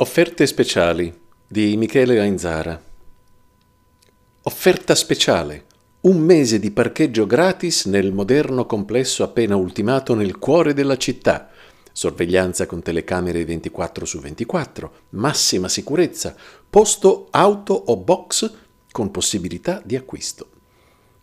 Offerte speciali di Michele Ainzara. Offerta speciale. Un mese di parcheggio gratis nel moderno complesso appena ultimato nel cuore della città. Sorveglianza con telecamere 24 su 24, massima sicurezza, posto auto o box con possibilità di acquisto.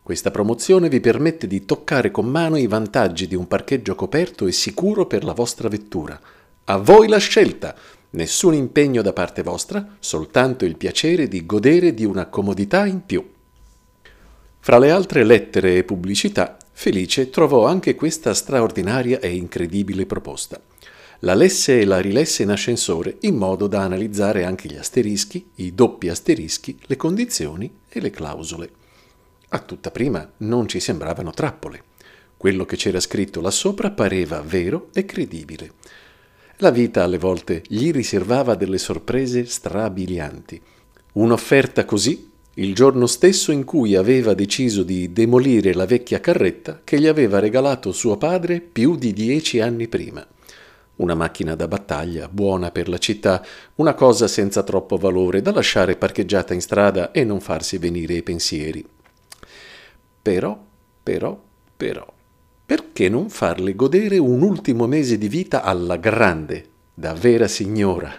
Questa promozione vi permette di toccare con mano i vantaggi di un parcheggio coperto e sicuro per la vostra vettura. A voi la scelta! Nessun impegno da parte vostra, soltanto il piacere di godere di una comodità in più. Fra le altre lettere e pubblicità, Felice trovò anche questa straordinaria e incredibile proposta. La lesse e la rilesse in ascensore in modo da analizzare anche gli asterischi, i doppi asterischi, le condizioni e le clausole. A tutta prima non ci sembravano trappole. Quello che c'era scritto là sopra pareva vero e credibile. La vita alle volte gli riservava delle sorprese strabilianti. Un'offerta così il giorno stesso in cui aveva deciso di demolire la vecchia carretta che gli aveva regalato suo padre più di dieci anni prima. Una macchina da battaglia, buona per la città, una cosa senza troppo valore da lasciare parcheggiata in strada e non farsi venire i pensieri. Però, però, però perché non farle godere un ultimo mese di vita alla grande, da vera signora,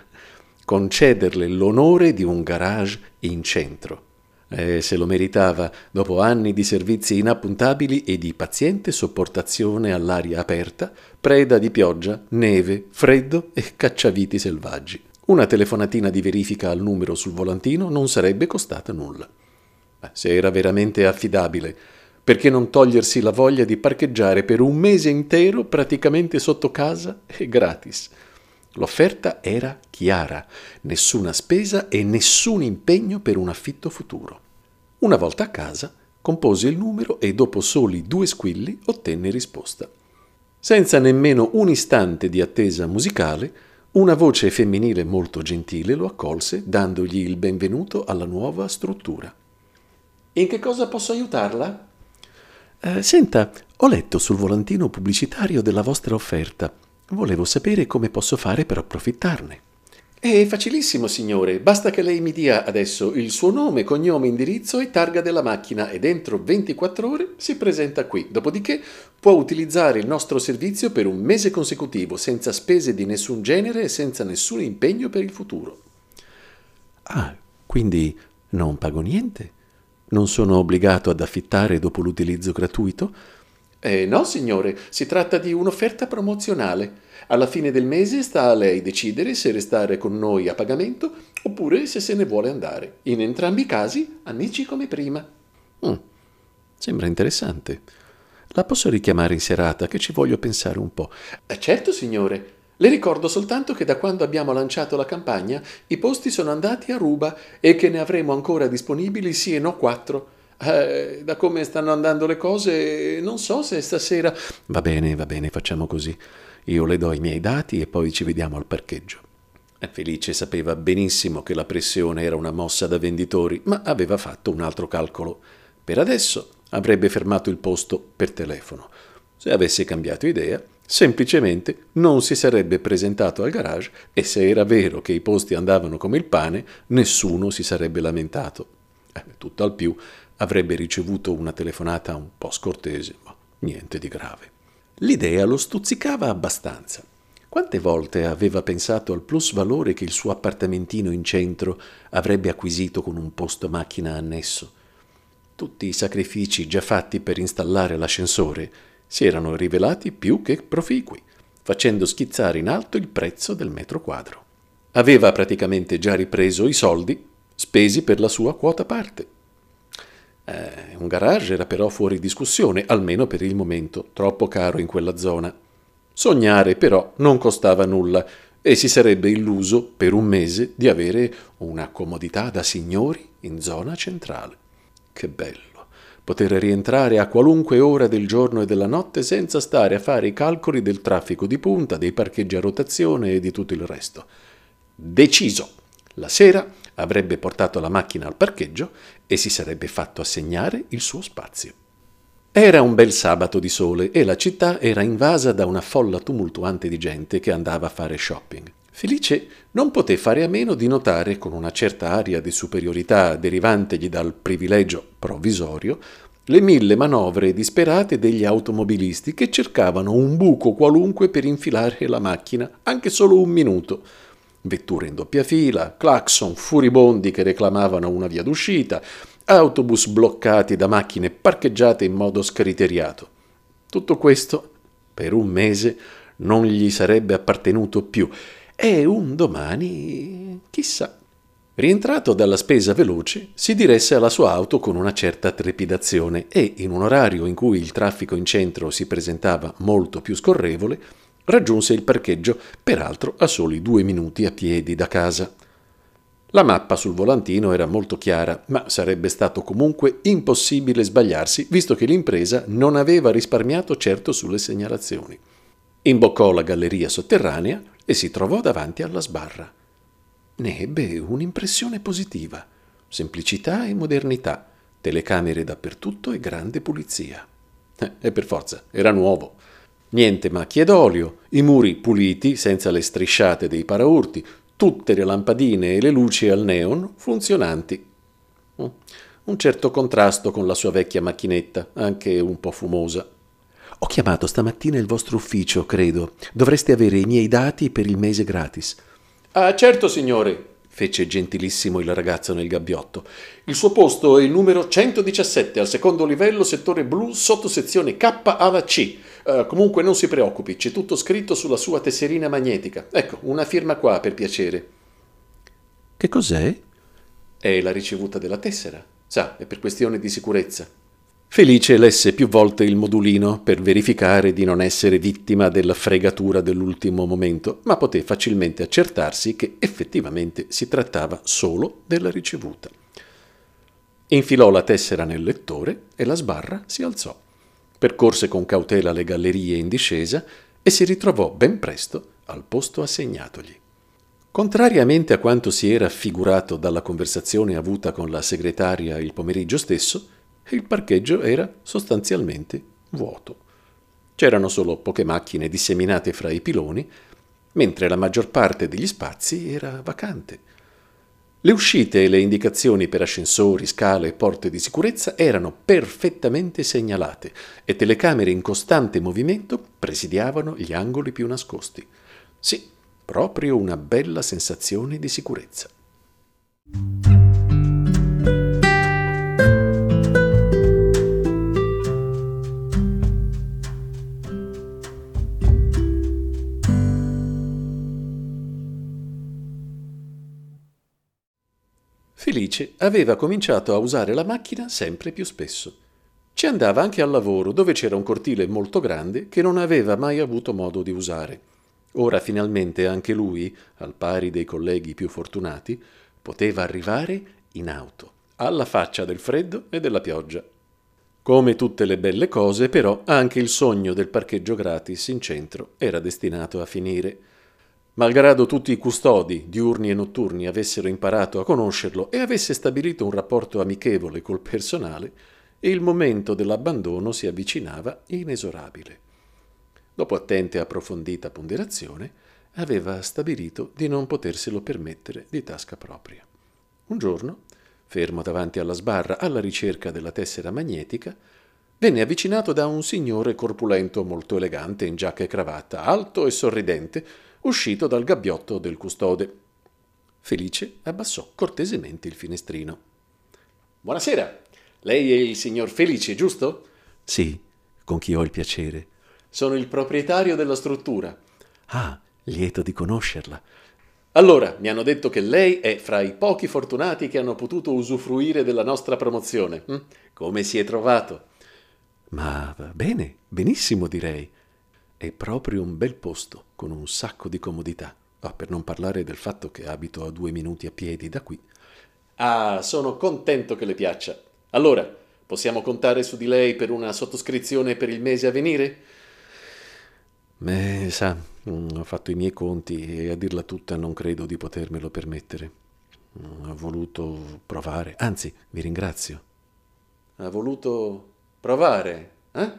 concederle l'onore di un garage in centro. Eh, se lo meritava dopo anni di servizi inappuntabili e di paziente sopportazione all'aria aperta, preda di pioggia, neve, freddo e cacciaviti selvaggi. Una telefonatina di verifica al numero sul volantino non sarebbe costata nulla. Se era veramente affidabile, perché non togliersi la voglia di parcheggiare per un mese intero praticamente sotto casa e gratis? L'offerta era chiara, nessuna spesa e nessun impegno per un affitto futuro. Una volta a casa, compose il numero e dopo soli due squilli ottenne risposta. Senza nemmeno un istante di attesa musicale, una voce femminile molto gentile lo accolse dandogli il benvenuto alla nuova struttura. In che cosa posso aiutarla? Eh, senta, ho letto sul volantino pubblicitario della vostra offerta. Volevo sapere come posso fare per approfittarne. È facilissimo, signore. Basta che lei mi dia adesso il suo nome, cognome, indirizzo e targa della macchina e dentro 24 ore si presenta qui. Dopodiché può utilizzare il nostro servizio per un mese consecutivo, senza spese di nessun genere e senza nessun impegno per il futuro. Ah, quindi non pago niente? Non sono obbligato ad affittare dopo l'utilizzo gratuito? Eh, no, signore, si tratta di un'offerta promozionale. Alla fine del mese sta a lei decidere se restare con noi a pagamento oppure se se ne vuole andare. In entrambi i casi, amici come prima. Mm, sembra interessante. La posso richiamare in serata che ci voglio pensare un po'. Eh, certo, signore. Le ricordo soltanto che da quando abbiamo lanciato la campagna i posti sono andati a ruba e che ne avremo ancora disponibili sì e no quattro. Eh, da come stanno andando le cose, non so se stasera. Va bene, va bene, facciamo così. Io le do i miei dati e poi ci vediamo al parcheggio. Felice sapeva benissimo che la pressione era una mossa da venditori, ma aveva fatto un altro calcolo. Per adesso avrebbe fermato il posto per telefono. Se avesse cambiato idea, Semplicemente non si sarebbe presentato al garage e se era vero che i posti andavano come il pane, nessuno si sarebbe lamentato. Eh, tutt'al più avrebbe ricevuto una telefonata un po' scortese, ma niente di grave. L'idea lo stuzzicava abbastanza. Quante volte aveva pensato al plus valore che il suo appartamentino in centro avrebbe acquisito con un posto macchina annesso? Tutti i sacrifici già fatti per installare l'ascensore si erano rivelati più che proficui, facendo schizzare in alto il prezzo del metro quadro. Aveva praticamente già ripreso i soldi spesi per la sua quota parte. Eh, un garage era però fuori discussione, almeno per il momento, troppo caro in quella zona. Sognare però non costava nulla e si sarebbe illuso per un mese di avere una comodità da signori in zona centrale. Che bello! Poter rientrare a qualunque ora del giorno e della notte senza stare a fare i calcoli del traffico di punta, dei parcheggi a rotazione e di tutto il resto. Deciso. La sera avrebbe portato la macchina al parcheggio e si sarebbe fatto assegnare il suo spazio. Era un bel sabato di sole e la città era invasa da una folla tumultuante di gente che andava a fare shopping. Felice non poté fare a meno di notare, con una certa aria di superiorità derivantegli dal privilegio provvisorio, le mille manovre disperate degli automobilisti che cercavano un buco qualunque per infilare la macchina, anche solo un minuto. Vetture in doppia fila, clacson furibondi che reclamavano una via d'uscita, autobus bloccati da macchine parcheggiate in modo scriteriato. Tutto questo, per un mese, non gli sarebbe appartenuto più e un domani, chissà. Rientrato dalla spesa veloce, si diresse alla sua auto con una certa trepidazione e, in un orario in cui il traffico in centro si presentava molto più scorrevole, raggiunse il parcheggio, peraltro a soli due minuti a piedi da casa. La mappa sul volantino era molto chiara, ma sarebbe stato comunque impossibile sbagliarsi, visto che l'impresa non aveva risparmiato certo sulle segnalazioni. Imboccò la galleria sotterranea e si trovò davanti alla sbarra. Ne ebbe un'impressione positiva. Semplicità e modernità, telecamere dappertutto e grande pulizia. Eh, e per forza, era nuovo. Niente macchie d'olio, i muri puliti senza le strisciate dei paraurti, tutte le lampadine e le luci al neon funzionanti. Mm, un certo contrasto con la sua vecchia macchinetta, anche un po' fumosa. Ho chiamato stamattina il vostro ufficio, credo. Dovreste avere i miei dati per il mese gratis. Ah, certo, signore, fece gentilissimo il ragazzo nel gabbiotto. Il suo posto è il numero 117, al secondo livello, settore blu, sottosezione K alla C. Uh, comunque non si preoccupi, c'è tutto scritto sulla sua tesserina magnetica. Ecco, una firma qua, per piacere. Che cos'è? È la ricevuta della tessera. Sa, è per questione di sicurezza. Felice lesse più volte il modulino per verificare di non essere vittima della fregatura dell'ultimo momento, ma poté facilmente accertarsi che effettivamente si trattava solo della ricevuta. Infilò la tessera nel lettore e la sbarra si alzò. Percorse con cautela le gallerie in discesa e si ritrovò ben presto al posto assegnatogli. Contrariamente a quanto si era figurato dalla conversazione avuta con la segretaria il pomeriggio stesso, il parcheggio era sostanzialmente vuoto. C'erano solo poche macchine disseminate fra i piloni, mentre la maggior parte degli spazi era vacante. Le uscite e le indicazioni per ascensori, scale e porte di sicurezza erano perfettamente segnalate e telecamere in costante movimento presidiavano gli angoli più nascosti. Sì, proprio una bella sensazione di sicurezza. Felice aveva cominciato a usare la macchina sempre più spesso. Ci andava anche al lavoro, dove c'era un cortile molto grande che non aveva mai avuto modo di usare. Ora finalmente anche lui, al pari dei colleghi più fortunati, poteva arrivare in auto, alla faccia del freddo e della pioggia. Come tutte le belle cose, però, anche il sogno del parcheggio gratis in centro era destinato a finire. Malgrado tutti i custodi, diurni e notturni, avessero imparato a conoscerlo e avesse stabilito un rapporto amichevole col personale, il momento dell'abbandono si avvicinava inesorabile. Dopo attenta e approfondita ponderazione, aveva stabilito di non poterselo permettere di tasca propria. Un giorno, fermo davanti alla sbarra alla ricerca della tessera magnetica, venne avvicinato da un signore corpulento molto elegante in giacca e cravatta, alto e sorridente, uscito dal gabbiotto del custode. Felice abbassò cortesemente il finestrino. Buonasera, lei è il signor Felice, giusto? Sì, con chi ho il piacere. Sono il proprietario della struttura. Ah, lieto di conoscerla. Allora, mi hanno detto che lei è fra i pochi fortunati che hanno potuto usufruire della nostra promozione. Hm? Come si è trovato? Ma bene, benissimo direi. È proprio un bel posto, con un sacco di comodità. Ah, per non parlare del fatto che abito a due minuti a piedi da qui. Ah, sono contento che le piaccia. Allora, possiamo contare su di lei per una sottoscrizione per il mese a venire? Beh, sa, mm, ho fatto i miei conti e a dirla tutta non credo di potermelo permettere. Mm, ho voluto provare, anzi, vi ringrazio. Ha voluto provare, eh?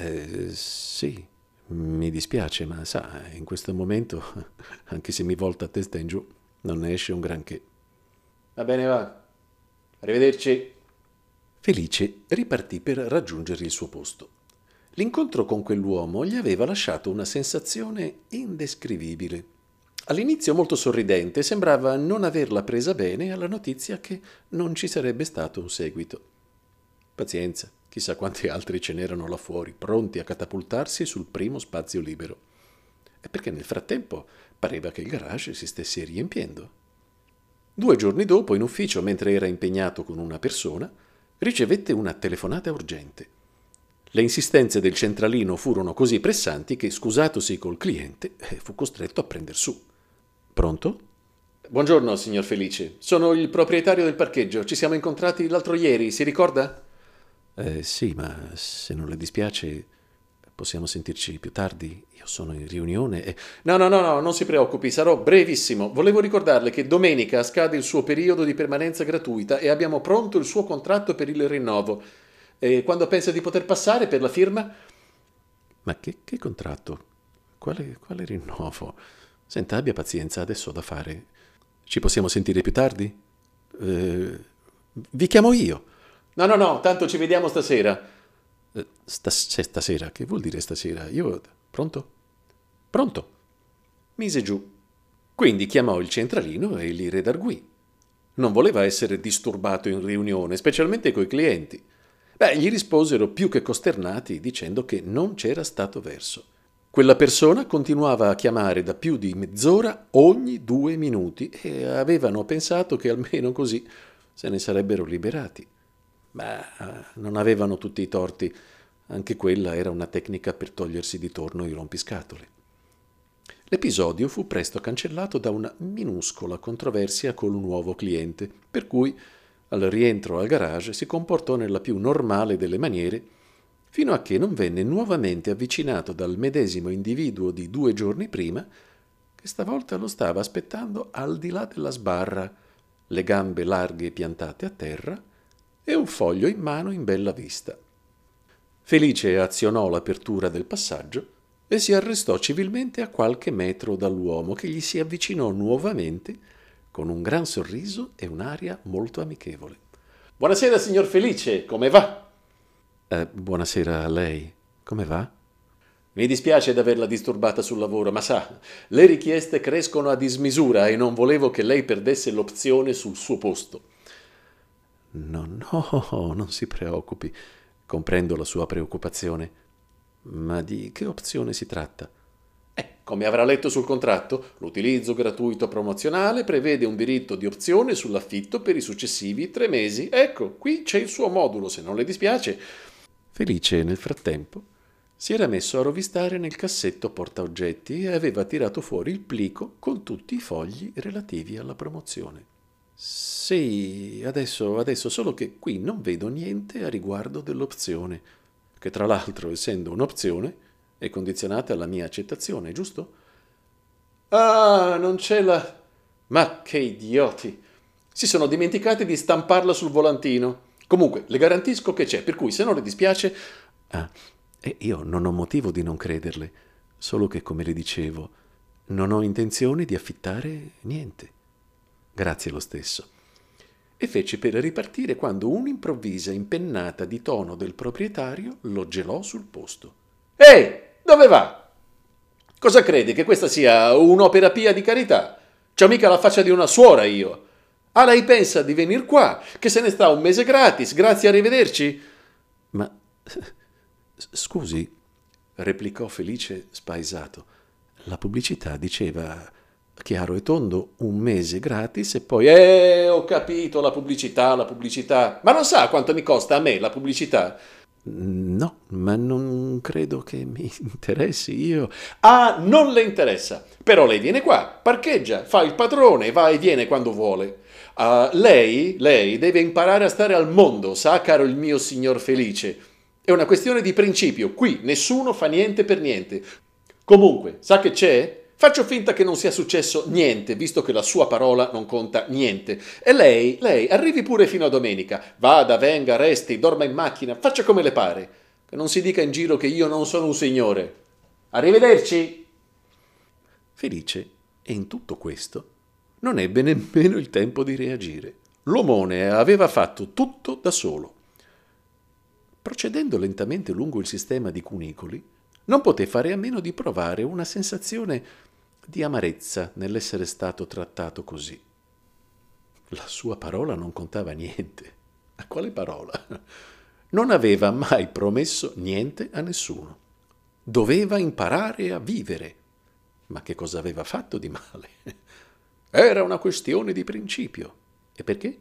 Eh, sì, Mi dispiace, ma sa, in questo momento, anche se mi volta a testa in giù, non ne esce un granché. Va bene, va. Arrivederci. Felice ripartì per raggiungere il suo posto. L'incontro con quell'uomo gli aveva lasciato una sensazione indescrivibile. All'inizio molto sorridente, sembrava non averla presa bene alla notizia che non ci sarebbe stato un seguito. Pazienza, chissà quanti altri ce n'erano là fuori, pronti a catapultarsi sul primo spazio libero. E perché nel frattempo pareva che il garage si stesse riempiendo. Due giorni dopo, in ufficio, mentre era impegnato con una persona, ricevette una telefonata urgente. Le insistenze del centralino furono così pressanti che, scusatosi col cliente, eh, fu costretto a prender su. Pronto? Buongiorno, signor Felice. Sono il proprietario del parcheggio. Ci siamo incontrati l'altro ieri, si ricorda? Eh, sì, ma se non le dispiace, possiamo sentirci più tardi. Io sono in riunione e... No, no, no, no, non si preoccupi, sarò brevissimo. Volevo ricordarle che domenica scade il suo periodo di permanenza gratuita e abbiamo pronto il suo contratto per il rinnovo. E quando pensa di poter passare per la firma? Ma che, che contratto? Quale, quale rinnovo? Senta, abbia pazienza, adesso ho da fare. Ci possiamo sentire più tardi? Eh, vi chiamo io. No, no, no, tanto ci vediamo stasera. Eh, stas- stasera? Che vuol dire stasera? Io... Pronto? Pronto? Mise giù. Quindi chiamò il centralino e li redarguì. Non voleva essere disturbato in riunione, specialmente coi clienti. Beh, gli risposero più che costernati dicendo che non c'era stato verso. Quella persona continuava a chiamare da più di mezz'ora ogni due minuti e avevano pensato che almeno così se ne sarebbero liberati. Ma non avevano tutti i torti, anche quella era una tecnica per togliersi di torno i rompiscatole. L'episodio fu presto cancellato da una minuscola controversia con un nuovo cliente, per cui al rientro al garage si comportò nella più normale delle maniere fino a che non venne nuovamente avvicinato dal medesimo individuo di due giorni prima, che stavolta lo stava aspettando al di là della sbarra, le gambe larghe piantate a terra e un foglio in mano in bella vista. Felice azionò l'apertura del passaggio e si arrestò civilmente a qualche metro dall'uomo che gli si avvicinò nuovamente con un gran sorriso e un'aria molto amichevole. Buonasera, signor Felice, come va? Eh, buonasera a lei. Come va? Mi dispiace d'averla disturbata sul lavoro, ma sa, le richieste crescono a dismisura e non volevo che lei perdesse l'opzione sul suo posto. No, no, non si preoccupi. Comprendo la sua preoccupazione. Ma di che opzione si tratta? Eh, come avrà letto sul contratto, l'utilizzo gratuito promozionale prevede un diritto di opzione sull'affitto per i successivi tre mesi. Ecco, qui c'è il suo modulo, se non le dispiace. Felice, nel frattempo, si era messo a rovistare nel cassetto portaoggetti e aveva tirato fuori il plico con tutti i fogli relativi alla promozione. Sì, adesso, adesso, solo che qui non vedo niente a riguardo dell'opzione, che tra l'altro, essendo un'opzione, è condizionata alla mia accettazione, giusto? Ah, non c'è la... Ma che idioti! Si sono dimenticati di stamparla sul volantino. Comunque, le garantisco che c'è, per cui se non le dispiace... Ah, e io non ho motivo di non crederle, solo che, come le dicevo, non ho intenzione di affittare niente. Grazie lo stesso. E fece per ripartire quando un'improvvisa impennata di tono del proprietario lo gelò sul posto. Ehi, dove va? Cosa crede che questa sia un'opera pia di carità? C'ho mica la faccia di una suora io. Ah, lei pensa di venire qua, che se ne sta un mese gratis, grazie, arrivederci? Ma scusi, replicò Felice spaesato. La pubblicità diceva chiaro e tondo un mese gratis e poi Eh, ho capito, la pubblicità, la pubblicità. Ma non sa quanto mi costa a me la pubblicità? No, ma non credo che mi interessi io. Ah, non le interessa. Però lei viene qua, parcheggia, fa il padrone, va e viene quando vuole. Uh, lei, lei deve imparare a stare al mondo, sa, caro il mio signor Felice. È una questione di principio. Qui nessuno fa niente per niente. Comunque, sa che c'è? Faccio finta che non sia successo niente, visto che la sua parola non conta niente. E lei, lei, arrivi pure fino a domenica. Vada, venga, resti, dorma in macchina, faccia come le pare. Che non si dica in giro che io non sono un signore. Arrivederci! Felice, e in tutto questo, non ebbe nemmeno il tempo di reagire. L'omone aveva fatto tutto da solo. Procedendo lentamente lungo il sistema di cunicoli, non poté fare a meno di provare una sensazione di amarezza nell'essere stato trattato così. La sua parola non contava niente. A quale parola? Non aveva mai promesso niente a nessuno. Doveva imparare a vivere. Ma che cosa aveva fatto di male? Era una questione di principio. E perché?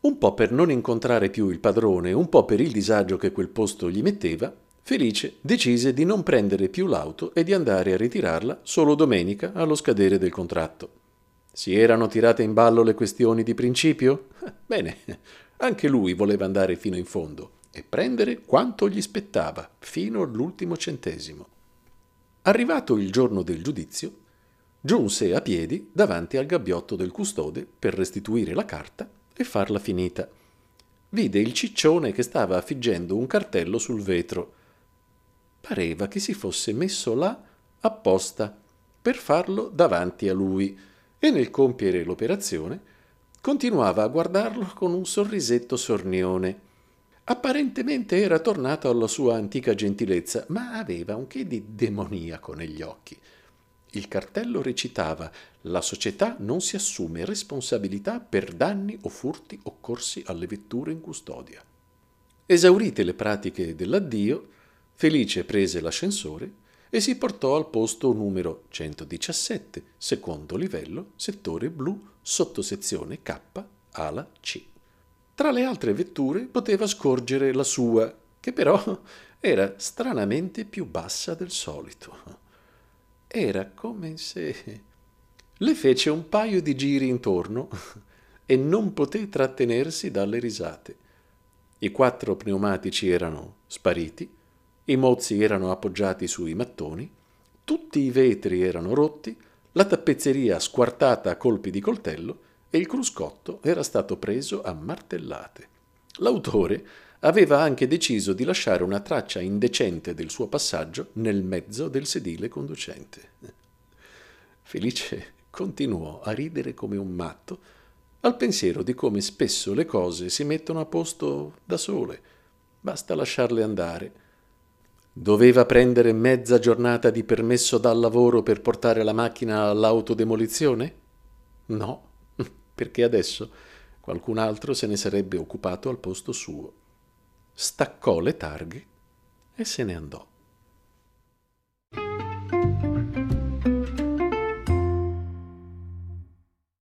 Un po' per non incontrare più il padrone, un po' per il disagio che quel posto gli metteva, Felice decise di non prendere più l'auto e di andare a ritirarla solo domenica allo scadere del contratto. Si erano tirate in ballo le questioni di principio? Bene, anche lui voleva andare fino in fondo e prendere quanto gli spettava, fino all'ultimo centesimo. Arrivato il giorno del giudizio, giunse a piedi davanti al gabbiotto del custode per restituire la carta e farla finita. Vide il ciccione che stava affiggendo un cartello sul vetro pareva che si fosse messo là apposta per farlo davanti a lui e nel compiere l'operazione continuava a guardarlo con un sorrisetto sornione. Apparentemente era tornato alla sua antica gentilezza, ma aveva un che di demoniaco negli occhi. Il cartello recitava La società non si assume responsabilità per danni o furti occorsi alle vetture in custodia. Esaurite le pratiche dell'addio, Felice prese l'ascensore e si portò al posto numero 117, secondo livello, settore blu, sottosezione K, ala C. Tra le altre vetture poteva scorgere la sua, che però era stranamente più bassa del solito. Era come se... Le fece un paio di giri intorno e non poté trattenersi dalle risate. I quattro pneumatici erano spariti i mozzi erano appoggiati sui mattoni, tutti i vetri erano rotti, la tappezzeria squartata a colpi di coltello e il cruscotto era stato preso a martellate. L'autore aveva anche deciso di lasciare una traccia indecente del suo passaggio nel mezzo del sedile conducente. Felice continuò a ridere come un matto al pensiero di come spesso le cose si mettono a posto da sole. Basta lasciarle andare Doveva prendere mezza giornata di permesso dal lavoro per portare la macchina all'autodemolizione? No, perché adesso qualcun altro se ne sarebbe occupato al posto suo. Staccò le targhe e se ne andò.